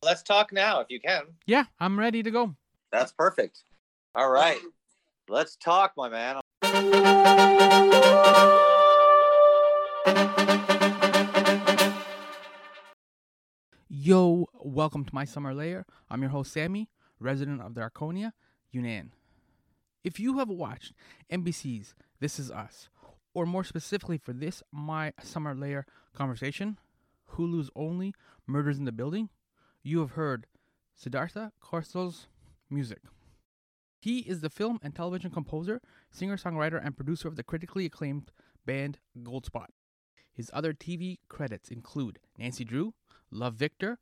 Let's talk now if you can. Yeah, I'm ready to go. That's perfect. All right. Let's talk, my man. Yo, welcome to My Summer Lair. I'm your host, Sammy, resident of the Arconia, Younan. If you have watched NBC's This Is Us, or more specifically for this My Summer Lair conversation, Hulu's only Murders in the Building, you have heard Siddhartha Khosla's music. He is the film and television composer, singer songwriter, and producer of the critically acclaimed band Goldspot. His other TV credits include Nancy Drew, Love Victor,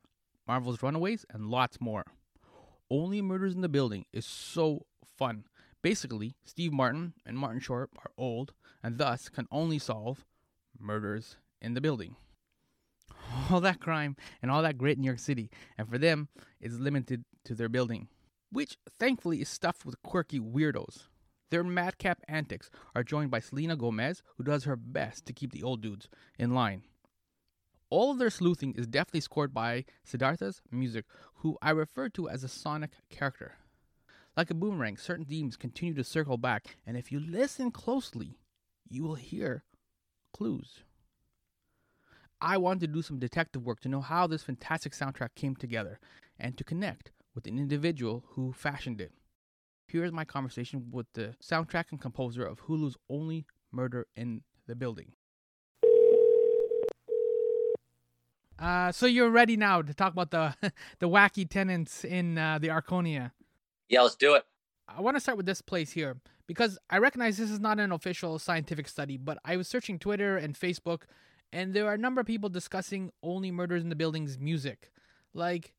Marvel's Runaways, and lots more. Only Murders in the Building is so fun. Basically, Steve Martin and Martin Short are old and thus can only solve murders in the building. All that crime and all that grit in New York City, and for them, it's limited to their building, which thankfully is stuffed with quirky weirdos. Their madcap antics are joined by Selena Gomez, who does her best to keep the old dudes in line. All of their sleuthing is deftly scored by Siddhartha's music, who I refer to as a sonic character. Like a boomerang, certain themes continue to circle back, and if you listen closely, you will hear clues. I wanted to do some detective work to know how this fantastic soundtrack came together and to connect with an individual who fashioned it. Here is my conversation with the soundtrack and composer of Hulu's only Murder in the Building. Uh, so you're ready now to talk about the the wacky tenants in uh, the Arconia. Yeah, let's do it. I want to start with this place here because I recognize this is not an official scientific study, but I was searching Twitter and Facebook, and there are a number of people discussing only murders in the building's music. Like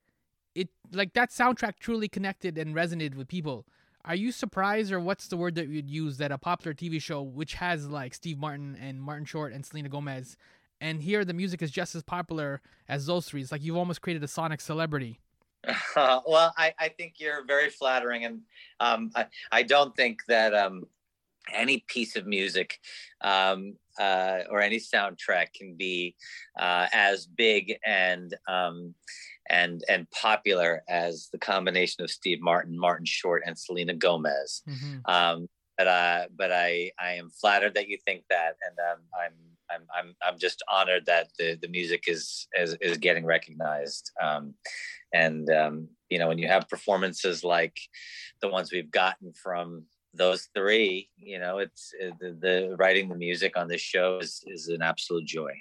it, like that soundtrack truly connected and resonated with people. Are you surprised, or what's the word that you'd use that a popular TV show which has like Steve Martin and Martin Short and Selena Gomez, and here the music is just as popular as those three? It's like you've almost created a sonic celebrity. Uh, well, I, I think you're very flattering, and um, I, I don't think that um, any piece of music um, uh, or any soundtrack can be uh, as big and um, and and popular as the combination of Steve Martin, Martin Short, and Selena Gomez. Mm-hmm. Um, but uh, but I I am flattered that you think that, and um, I'm I'm I'm I'm just honored that the the music is is, is getting recognized. Um, and um, you know, when you have performances like the ones we've gotten from those three, you know, it's uh, the, the writing the music on this show is is an absolute joy.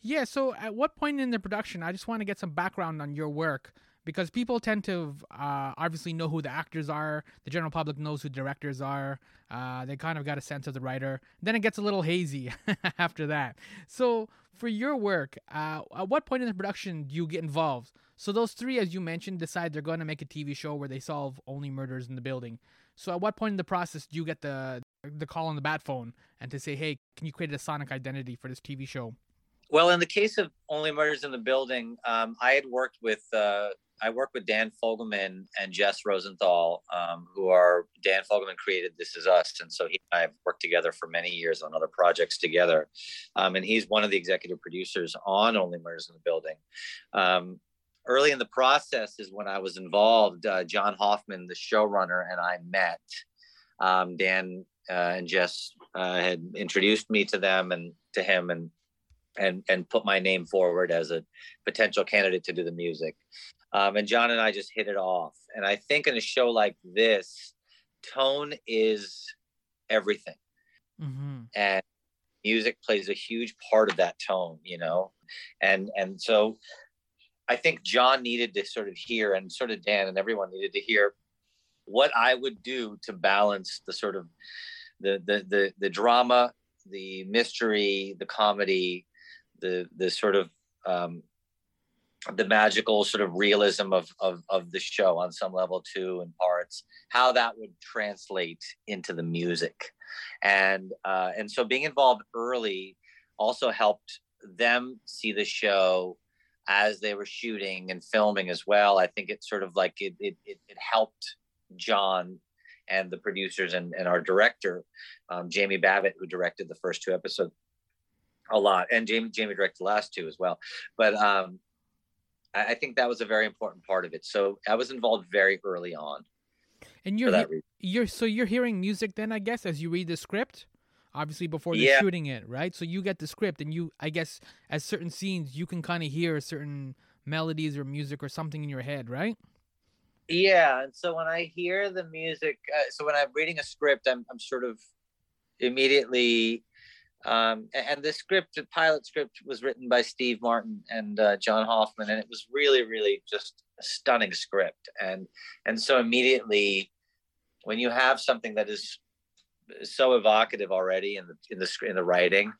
Yeah. So, at what point in the production? I just want to get some background on your work because people tend to uh, obviously know who the actors are. The general public knows who directors are. Uh, they kind of got a sense of the writer. Then it gets a little hazy after that. So, for your work, uh, at what point in the production do you get involved? So, those three, as you mentioned, decide they're going to make a TV show where they solve only murders in the building. So, at what point in the process do you get the the call on the bat phone and to say, "Hey, can you create a sonic identity for this TV show?" Well, in the case of Only Murders in the Building, um, I had worked with uh, I worked with Dan Fogelman and Jess Rosenthal, um, who are Dan Fogelman created This Is Us, and so he and I have worked together for many years on other projects together. Um, and he's one of the executive producers on Only Murders in the Building. Um, early in the process is when I was involved. Uh, John Hoffman, the showrunner, and I met. Um, Dan uh, and Jess uh, had introduced me to them and to him, and and and put my name forward as a potential candidate to do the music. Um, and John and I just hit it off. And I think in a show like this, tone is everything, Mm-hmm. and music plays a huge part of that tone. You know, and and so I think John needed to sort of hear, and sort of Dan and everyone needed to hear what I would do to balance the sort of the the the, the drama, the mystery, the comedy, the the sort of um, the magical sort of realism of, of of the show on some level too in parts how that would translate into the music. And uh, and so being involved early also helped them see the show as they were shooting and filming as well i think it sort of like it it, it, it helped john and the producers and, and our director um, jamie Babbit who directed the first two episodes a lot and jamie jamie directed the last two as well but um I, I think that was a very important part of it. So I was involved very early on. And you're you're so you're hearing music then, I guess, as you read the script. Obviously, before they're Yeah. shooting it, right? So you get the script, and you, I guess, as certain scenes, you can kind of hear certain melodies or music or something in your head, right? Yeah, and so when I hear the music, uh, so when I'm reading a script, I'm I'm sort of immediately, um, and the script, the pilot script, was written by Steve Martin and uh, John Hoffman, and it was really, really just a stunning script, and and so immediately, when you have something that is so evocative already in the in the in the writing,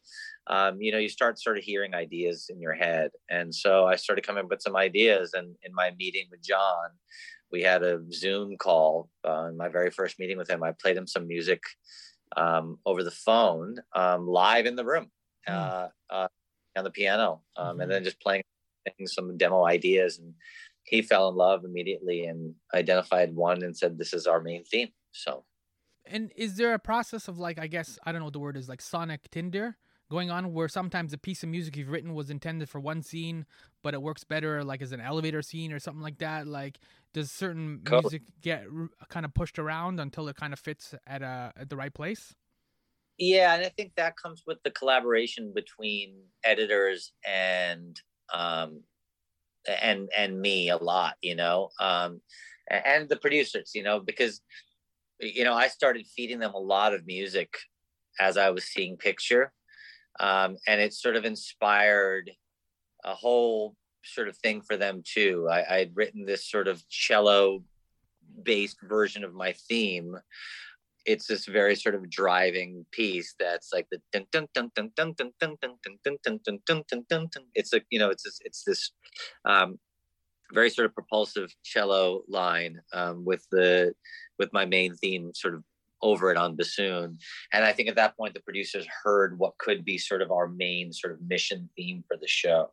um, you know, you start sort of hearing ideas in your head, and so I started coming up with some ideas, and in my meeting with John we had a Zoom call. Uh, in my very first meeting with him, I played him some music um, over the phone, um, live in the room, uh, uh, on the piano, um, Mhm. and then just playing some demo ideas. And he fell in love immediately and identified one and said, "This is our main theme." So And is there a process of like, I guess, I don't know what the word is, like sonic Tinder going on, where sometimes a piece of music you've written was intended for one scene, but it works better like as an elevator scene or something like that? Like, does certain music get r- kind of pushed around until it kind of fits at a at the right place? Yeah, and I think that comes with the collaboration between editors and um, and and me a lot, you know, um, and the producers, you know, because you know I started feeding them a lot of music as I was seeing picture, um, and it sort of inspired a whole sort of thing for them too. I, I'd written this sort of cello based version of my theme it's this very sort of driving piece that's like the. It's like you know, it's this, it's this um, very sort of propulsive cello line um, with the with my main theme sort of over it on bassoon. And I think at that point the producers heard what could be sort of our main sort of mission theme for the show.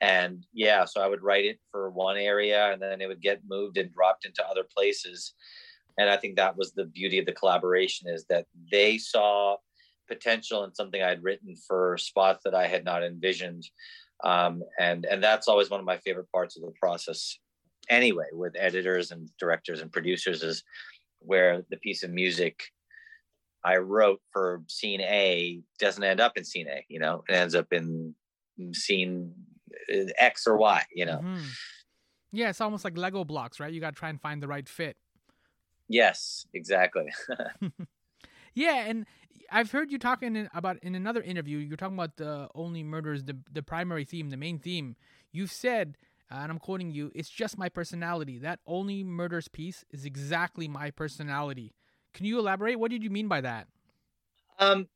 And yeah, so I would write it for one area and then it would get moved and dropped into other places and i think that was the beauty of the collaboration is that they saw potential in something i'd written for spots that i had not envisioned um, and and that's always one of my favorite parts of the process anyway with editors and directors and producers is where the piece of music i wrote for scene a doesn't end up in scene a you know it ends up in scene uh, x or y you know Mhm. Yeah, it's almost like Lego blocks, right? You got to try and find the right fit. yes exactly Yeah, and I've heard you talking in, about in another interview. You're talking about the only murders, the the primary theme, the main theme. You've said, uh, and I'm quoting you, "It's just my personality. That only murders piece is exactly my personality." Can you elaborate? What did you mean by that? Um,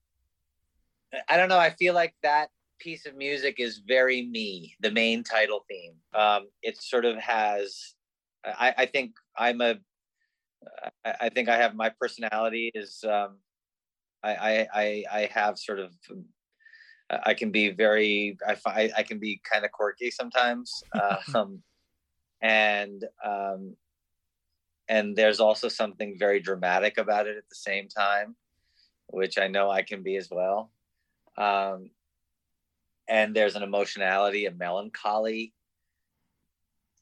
I don't know. I feel like that piece of music is very me. The main title theme. Um, it sort of has. I, I think I'm a. I, I think I have my personality is. Um, I, I I I have sort of. I can be very. I I can be kind of quirky sometimes. Um, and um, and there's also something very dramatic about it at the same time which I know I can be as well. Um, and there's an emotionality, a melancholy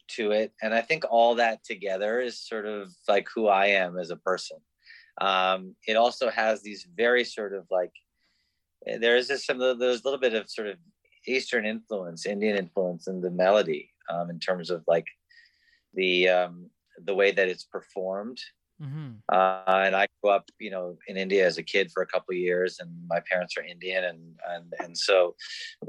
to it. And I think all that together is sort of like who I am as a person. Um, it also has these very sort of like, eh, there is some, there's a little bit of sort of Eastern influence, Indian influence in the melody um, in terms of like the, um, the way that it's performed Mm-hmm. uh, and I grew up, you know, in India as a kid for a couple years, and my parents are Indian, and and and so,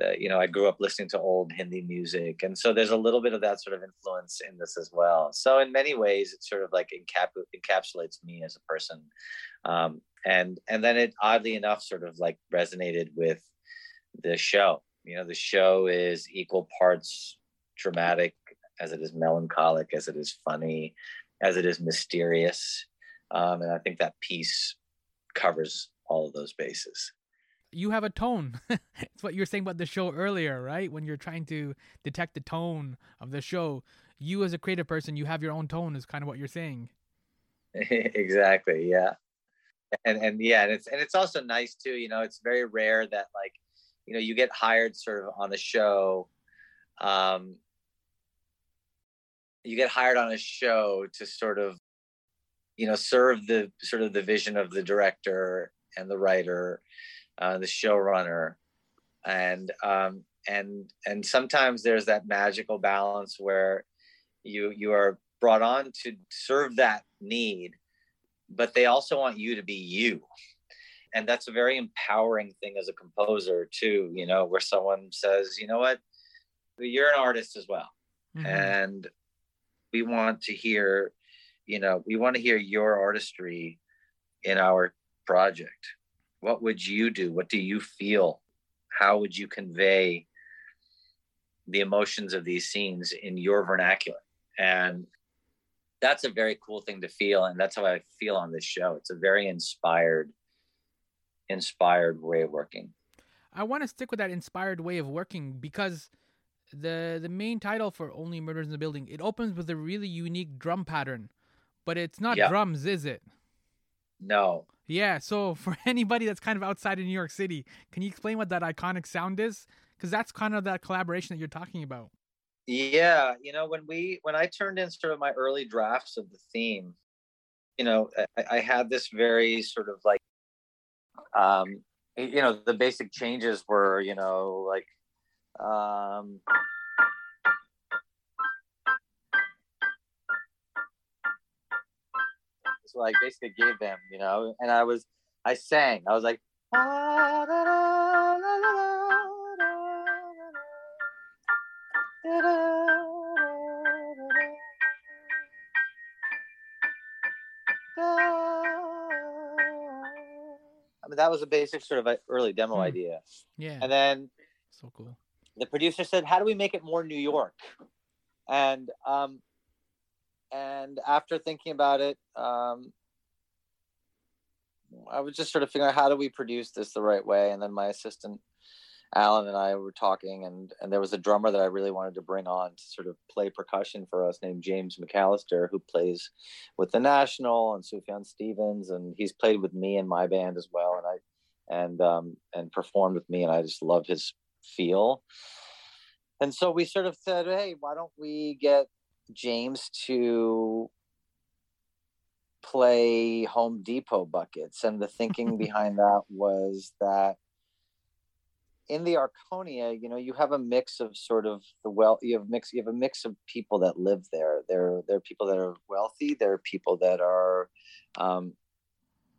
uh, you know, I grew up listening to old Hindi music, and so there's a little bit of that sort of influence in this as well. So in many ways, it sort of like encap- encapsulates me as a person, um, and and then it oddly enough sort of like resonated with the show. You know, the show is equal parts dramatic as it is melancholic, as it is funny, as it is mysterious. Um, and I think that piece covers all of those bases. You have a tone. it's what you were saying about the show earlier, right? When you're trying to detect the tone of the show, you as a creative person, you have your own tone. Is kind of what you're saying. exactly. Yeah. And and yeah, and it's and it's also nice too. You know, it's very rare that like, you know, you get hired sort of on a show, um, you get hired on a show to sort of you know serve the sort of the vision of the director and the writer uh, the showrunner. And um, and and sometimes there's that magical balance where you you are brought on to serve that need but they also want you to be you. And that's a very empowering thing as a composer too you know where someone says you know what? You're an artist as well. Mm-hmm. and we want to hear you know we want to hear your artistry in our project. What would you do? What do you feel? How would you convey the emotions of these scenes in your vernacular? And that's a very cool thing to feel and that's how i feel on this show. It's a very inspired inspired way of working. I want to stick with that inspired way of working because the the main title for only murders in the building it opens with a really unique drum pattern but it's not yeah. drums is it? No. Yeah so for anybody that's kind of outside of new york city can you explain what that iconic sound is? Because that's kind of that collaboration that you're talking about. Yeah you know when we when i turned in sort of my early drafts of the theme you know i, I had this very sort of like um you know the basic changes were you know like um, so I basically gave them, you know, and I was, I sang. I was like, I mean, that was a basic sort of early demo hmm. idea. Yeah. And then, so cool the producer said, "How do we make it more New York?" And um, and after thinking about it, um, I was just sort of figuring out how do we produce this the right way. And then my assistant Alan and I were talking, and and there was a drummer that I really wanted to bring on to sort of play percussion for us, named James McAllister, who plays with the National and Sufjan Stevens, and he's played with me in my band as well, and I and um, and performed with me, and I just love his feel. And so we sort of said, hey, why don't we get James to play Home Depot buckets? And the thinking behind that was that in the Arconia, you know, you have a mix of sort of the well, you have mix, you have a mix of people that live there. There, there are people that are wealthy. There are people that are, um,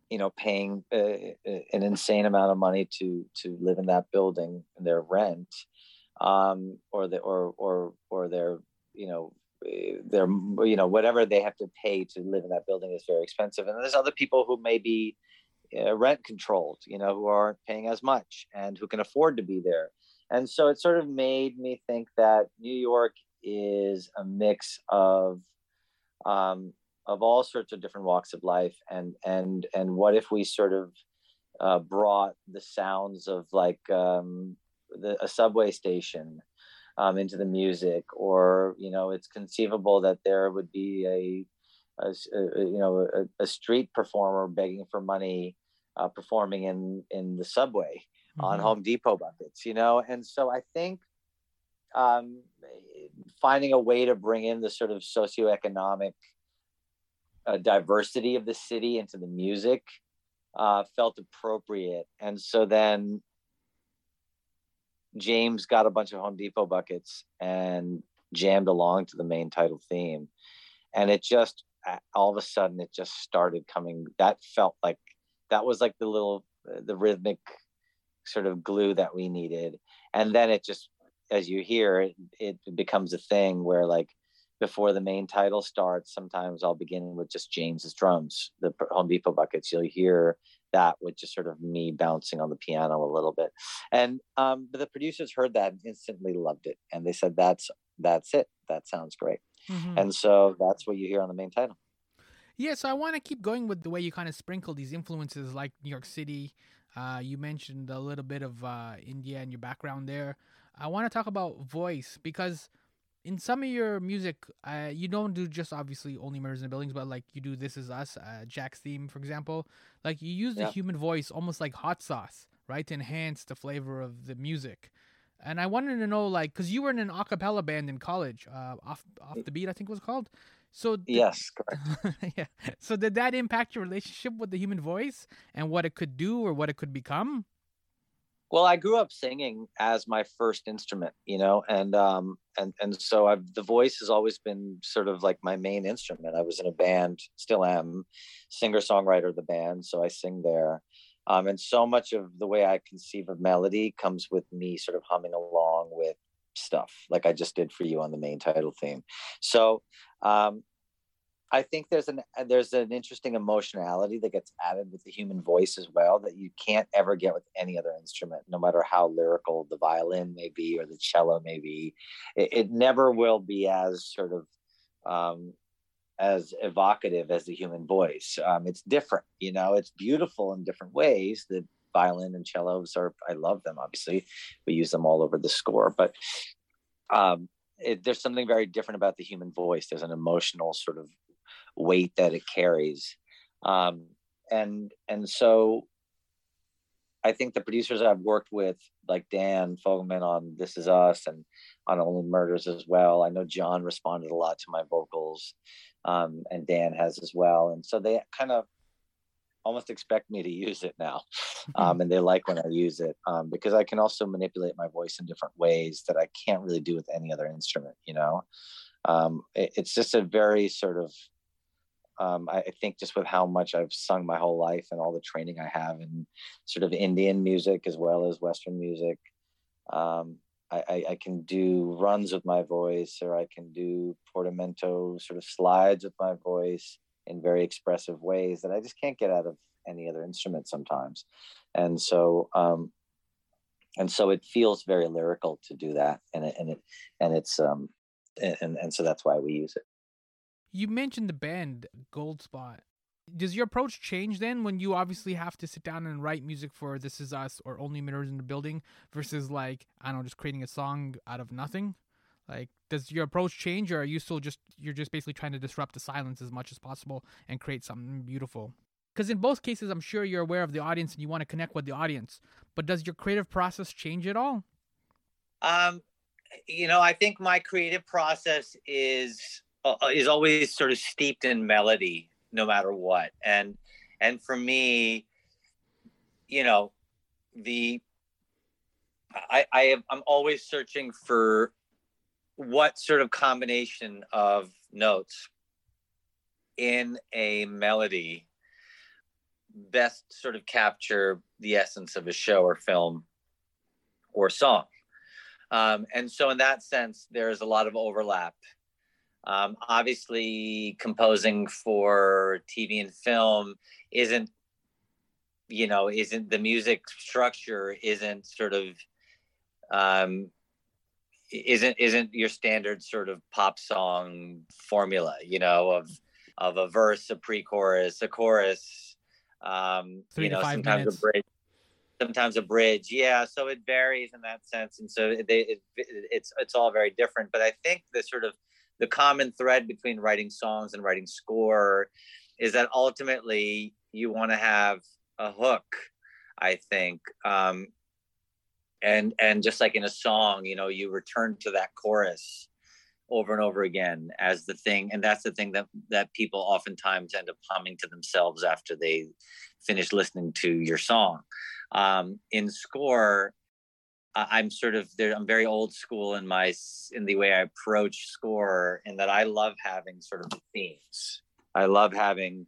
you know paying uh, uh, an insane amount of money to to live in that building and their rent um, or the or or or their you know eh, their you know whatever they have to pay to live in that building is very expensive. And there's other people who may be uh, rent controlled you know who aren't paying as much and who can afford to be there. And so it sort of made me think that new york is a mix of um, of all sorts of different walks of life and and and what if we sort of uh, brought the sounds of like um, the, a subway station um, into the music or you know it's conceivable that there would be a, a, a you know a, a, street performer begging for money uh, performing in in the subway mm-hmm. on home depot buckets you know and so i think um, finding a way to bring in the sort of socioeconomic uh, diversity of the city into the music uh, felt appropriate. And so then James got a bunch of Home Depot buckets and jammed along to the main title theme. And it just, all of a sudden, it just started coming. That felt like, that was like the little, the rhythmic sort of glue that we needed. And then it just, as you hear, it, it becomes a thing where like, before the main title starts, sometimes I'll begin with just James's drums, the Home Depot buckets. You'll hear that with just sort of me bouncing on the piano a little bit. And um, but the producers heard that and instantly loved it, and they said, "That's that's it. That sounds great." Mm-hmm. And so that's what you hear on the main title. Yeah, so I want to keep going with the way you kind of sprinkle these influences, like New York City. Uh, you mentioned a little bit of uh, India and your background there. I want to talk about voice because in some of your music, uh, you don't do just obviously only murders in the buildings, but like you do "This Is Us," uh, Jack's theme, for example. Like you use the human voice almost like hot sauce, right, to enhance the flavor of the music. And I wanted to know, like, because you were in an a cappella band in college, uh, off off the beat, I think it was called. So did, yes, correct. yeah. So did that impact your relationship with the human voice and what it could do or what it could become? Well, I grew up singing as my first instrument, you know, and um, and and so I've the voice has always been sort of like my main instrument. I was in a band, still am, singer songwriter of the band, so I sing there. Um, and so much of the way I conceive of melody comes with me sort of humming along with stuff, like I just did for you on the main title theme. So um, I think there's an there's an interesting emotionality that gets added with the human voice as well that you can't ever get with any other instrument, no matter how lyrical the violin may be or the cello may be. It, it never will be as sort of um, as evocative as the human voice. Um, it's different, you know. It's beautiful in different ways. The violin and cellos are I love them. Obviously, we use them all over the score, but um, it, there's something very different about the human voice. There's an emotional sort of weight that it carries, um, and and so I think the producers I've worked with, like Dan Fogelman on This Is Us and on Only Murders as well. I know John responded a lot to my vocals, um, and Dan has as well. And so they kind of almost expect me to use it now. Um, and they like when I use it um, because I can also manipulate my voice in different ways that I can't really do with any other instrument, you know? Um, it, it's just a very sort of, um, I, I, think just with how much I've sung my whole life and all the training I have in sort of Indian music as well as Western music, um, I, I, I, can do runs with my voice or I can do portamento sort of slides with my voice in very expressive ways that I just can't get out of any other instrument sometimes. And so, um, and so it feels very lyrical to do that. And it, and it, and it's, um, and, and so that's why we use it. You mentioned the band Goldspot. Does your approach change then when you obviously have to sit down and write music for This Is Us or Only Murders in the Building versus like, I don't know, just creating a song out of nothing? Like, does your approach change, or are you still just you're just basically trying to disrupt the silence as much as possible and create something beautiful? Because in both cases, I'm sure you're aware of the audience and you want to connect with the audience. But does your creative process change at all? Um, you know, I think my creative process is uh, is always sort of steeped in melody, no matter what. And and for me, you know, the I, I am I'm always searching for what sort of combination of notes in a melody best sort of capture the essence of a show or film or song. Um, and so, in that sense, there's a lot of overlap. Um, obviously, composing for TV and film isn't, you know, isn't the music structure isn't sort of um, isn't isn't your standard sort of pop song formula you know of of a verse a pre-chorus a chorus um Three you know sometimes minutes. a bridge sometimes a bridge yeah so it varies in that sense and so they, it, it's it's all very different but i think the sort of the common thread between writing songs and writing score is that ultimately you want to have a hook i think. Um and and just like in a song you know you return to that chorus over and over again as the thing and that's the thing that that people oftentimes end up humming to themselves after they finish listening to your song. Um, in score i'm sort of there i'm very old school in my in the way i approach score in that i love having sort of themes. I love having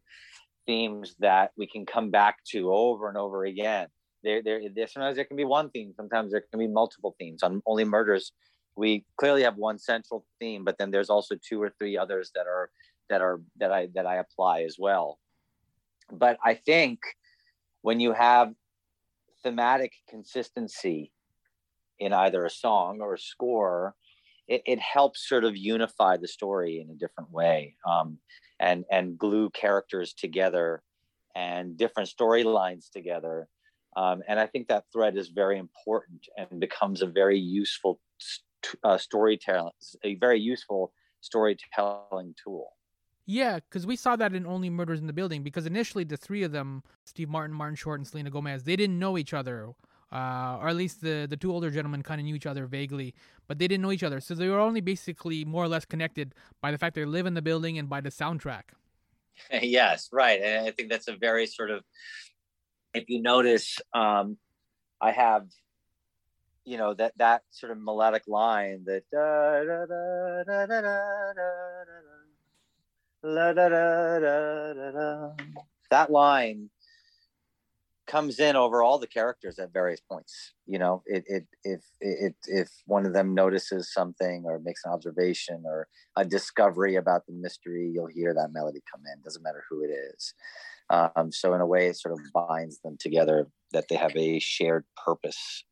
themes that we can come back to over and over again. There, there, sometimes there can be one theme sometimes there can be multiple themes. On only murders we clearly have one central theme but then there's also two or three others that are that are that i that i apply as well. But i think when you have thematic consistency in either a song or a score it, it helps sort of unify the story in a different way um, and and glue characters together and different storylines together um, and I think that thread is very important and becomes a very useful uh, storytelling, a very useful storytelling tool. Yeah, because we saw that in Only Murders in the Building. Because initially, the three of them, Steve Martin, Martin Short, and Selena Gomez, they didn't know each other uh, or at least the, the two older gentlemen kind of knew each other vaguely, but they didn't know each other. So they were only basically more or less connected by the fact they live in the building and by the soundtrack. yes, right. And I think that's a very sort of, if you notice, um, I have, you know, that, that sort of melodic line that. Da, da, da, that line comes in over all the characters at various points you know? It, it if it if one of them notices something or makes an observation or a discovery about the mystery you'll hear that melody come in. Doesn't matter who it is. Um, so in a way it sort of binds them together that they have a shared purpose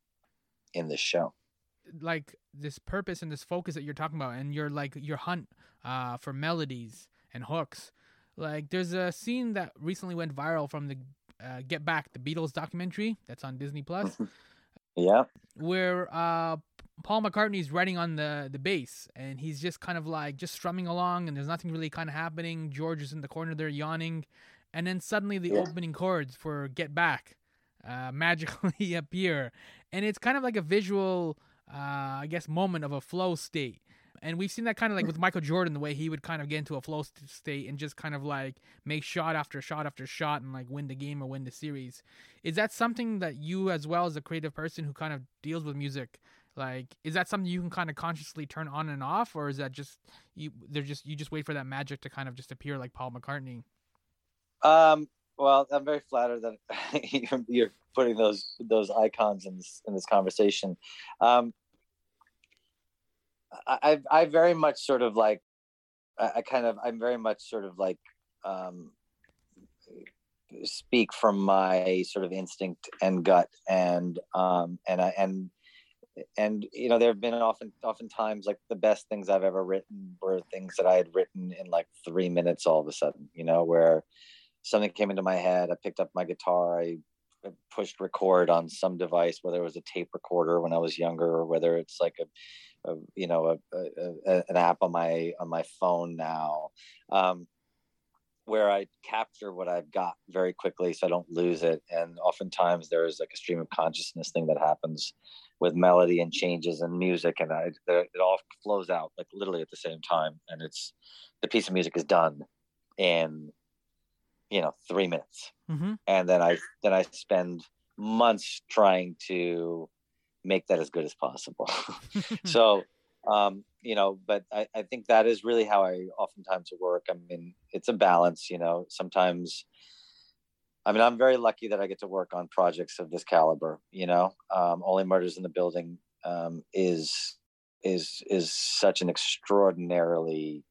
in the show. Like this purpose and this focus that you're talking about and your like your hunt uh, for melodies and hooks. Like there's a scene that recently went viral from the uh, Get Back, the Beatles documentary that's on Disney Plus. yeah. Where uh, Paul McCartney's writing on the the bass, and he's just kind of like just strumming along, and there's nothing really kind of happening. George is in the corner there yawning, and then suddenly the yeah. opening chords for Get Back uh, magically appear, and it's kind of like a visual, uh, I guess, moment of a flow state and we've seen that kind of like with Michael Jordan, the way he would kind of get into a flow state and just kind of like make shot after shot after shot and like win the game or win the series. Is that something that you, as well as a creative person who kind of deals with music, like is that something you can kind of consciously turn on and off, or is that just you? They're just you just wait for that magic to kind of just appear like Paul McCartney. Um. Well, I'm very flattered that you're putting those those icons in this in this conversation. Um, I I very much sort of like I, kind of I'm very much sort of like um, speak from my sort of instinct and gut and um and I and and you know there have been often oftentimes like the best things I've ever written were things that I had written in like three minutes all of a sudden you know where something came into my head I picked up my guitar I pushed record on some device whether it was a tape recorder when I was younger or whether it's like a a, you know a, a, an app on my on my phone now um, where I capture what I've got very quickly so I don't lose it. And oftentimes there's like a stream of consciousness thing that happens with melody and changes and music, and I, it all flows out like literally at the same time. And it's the piece of music is done in you know three minutes, mm-hmm. and then I then I spend months trying to make that as good as possible. so, um, you know, but I, I think that is really how I oftentimes work. I mean, it's a balance, you know, sometimes, I mean, I'm very lucky that I get to work on projects of this caliber, you know, um, only murders in the building, um, is, is, is such an extraordinarily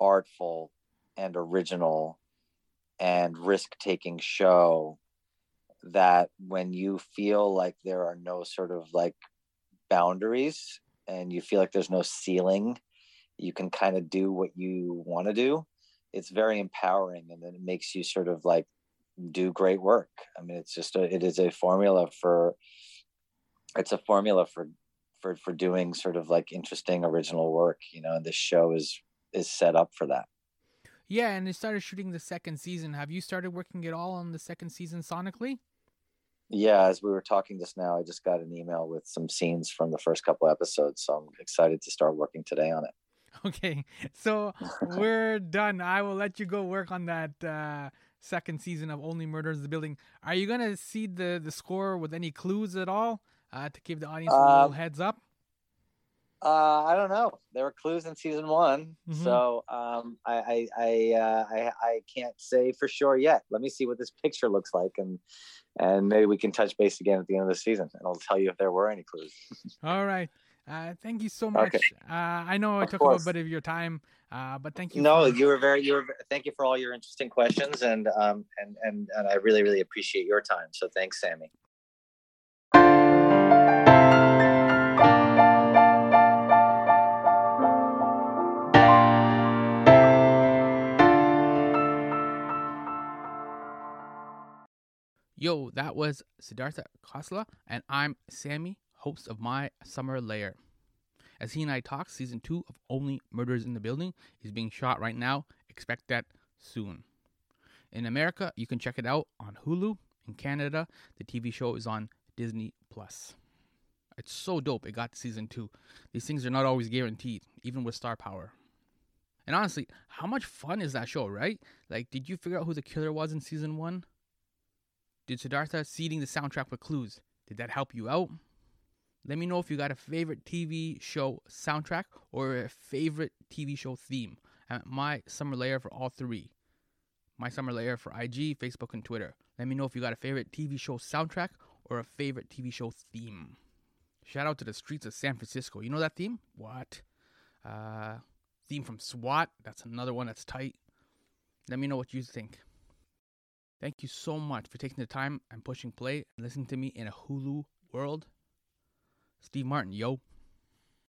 artful and original and risk taking show that when you feel like there are no sort of like boundaries and you feel like there's no ceiling, you can kind of do what you want to do. It's very empowering and then it makes you sort of like do great work. I mean, it's just a, it is a formula for, it's a formula for, for, for doing sort of like interesting original work, you know, and this show is, is set up for that. Yeah, and they started shooting the second season. Have you started working at all on the second season sonically? Yeah, as we were talking just now, I just got an email with some scenes from the first couple episodes. So I'm excited to start working today on it. Okay. So we're done. I will let you go work on that uh, second season of Only Murders in the Building. Are you going to see the, the score with any clues at all uh, to give the audience a little um, heads up? Uh, I don't know. There were clues in season one, mm-hmm. so um, I I I, uh, I, I can't say for sure yet. Let me see what this picture looks like, and and maybe we can touch base again at the end of the season, and I'll tell you if there were any clues. All right. Uh, thank you so much. Okay. Uh, I know I took a little bit of your time, uh, but thank you. No, for- you were very. You were. Thank you for all your interesting questions, and um, and and and I really really appreciate your time. So thanks, Sammy. Yo, that was Siddhartha Khosla, and I'm Sammy, host of My Summer Lair. As he and I talk, season two of Only Murders in the Building is being shot right now. Expect that soon. In America, you can check it out on Hulu. In Canada, the TV show is on Disney Plus. It's so dope it got season two. These things are not always guaranteed, even with star power. And honestly, how much fun is that show, right? Like, did you figure out who the killer was in season one? Did Siddhartha seeding the soundtrack with clues? Did that help you out? Let me know if you got a favorite TV show soundtrack or a favorite TV show theme. At My Summer Lair for all three. My Summer Lair for IG, Facebook, and Twitter. Let me know if you got a favorite TV show soundtrack or a favorite TV show theme. Shout out to the streets of San Francisco. You know that theme? What? Uh, theme from SWAT. That's another one that's tight. Let me know what you think. Thank you so much for taking the time and pushing play and listening to me in a Hulu world. Steve Martin, yo.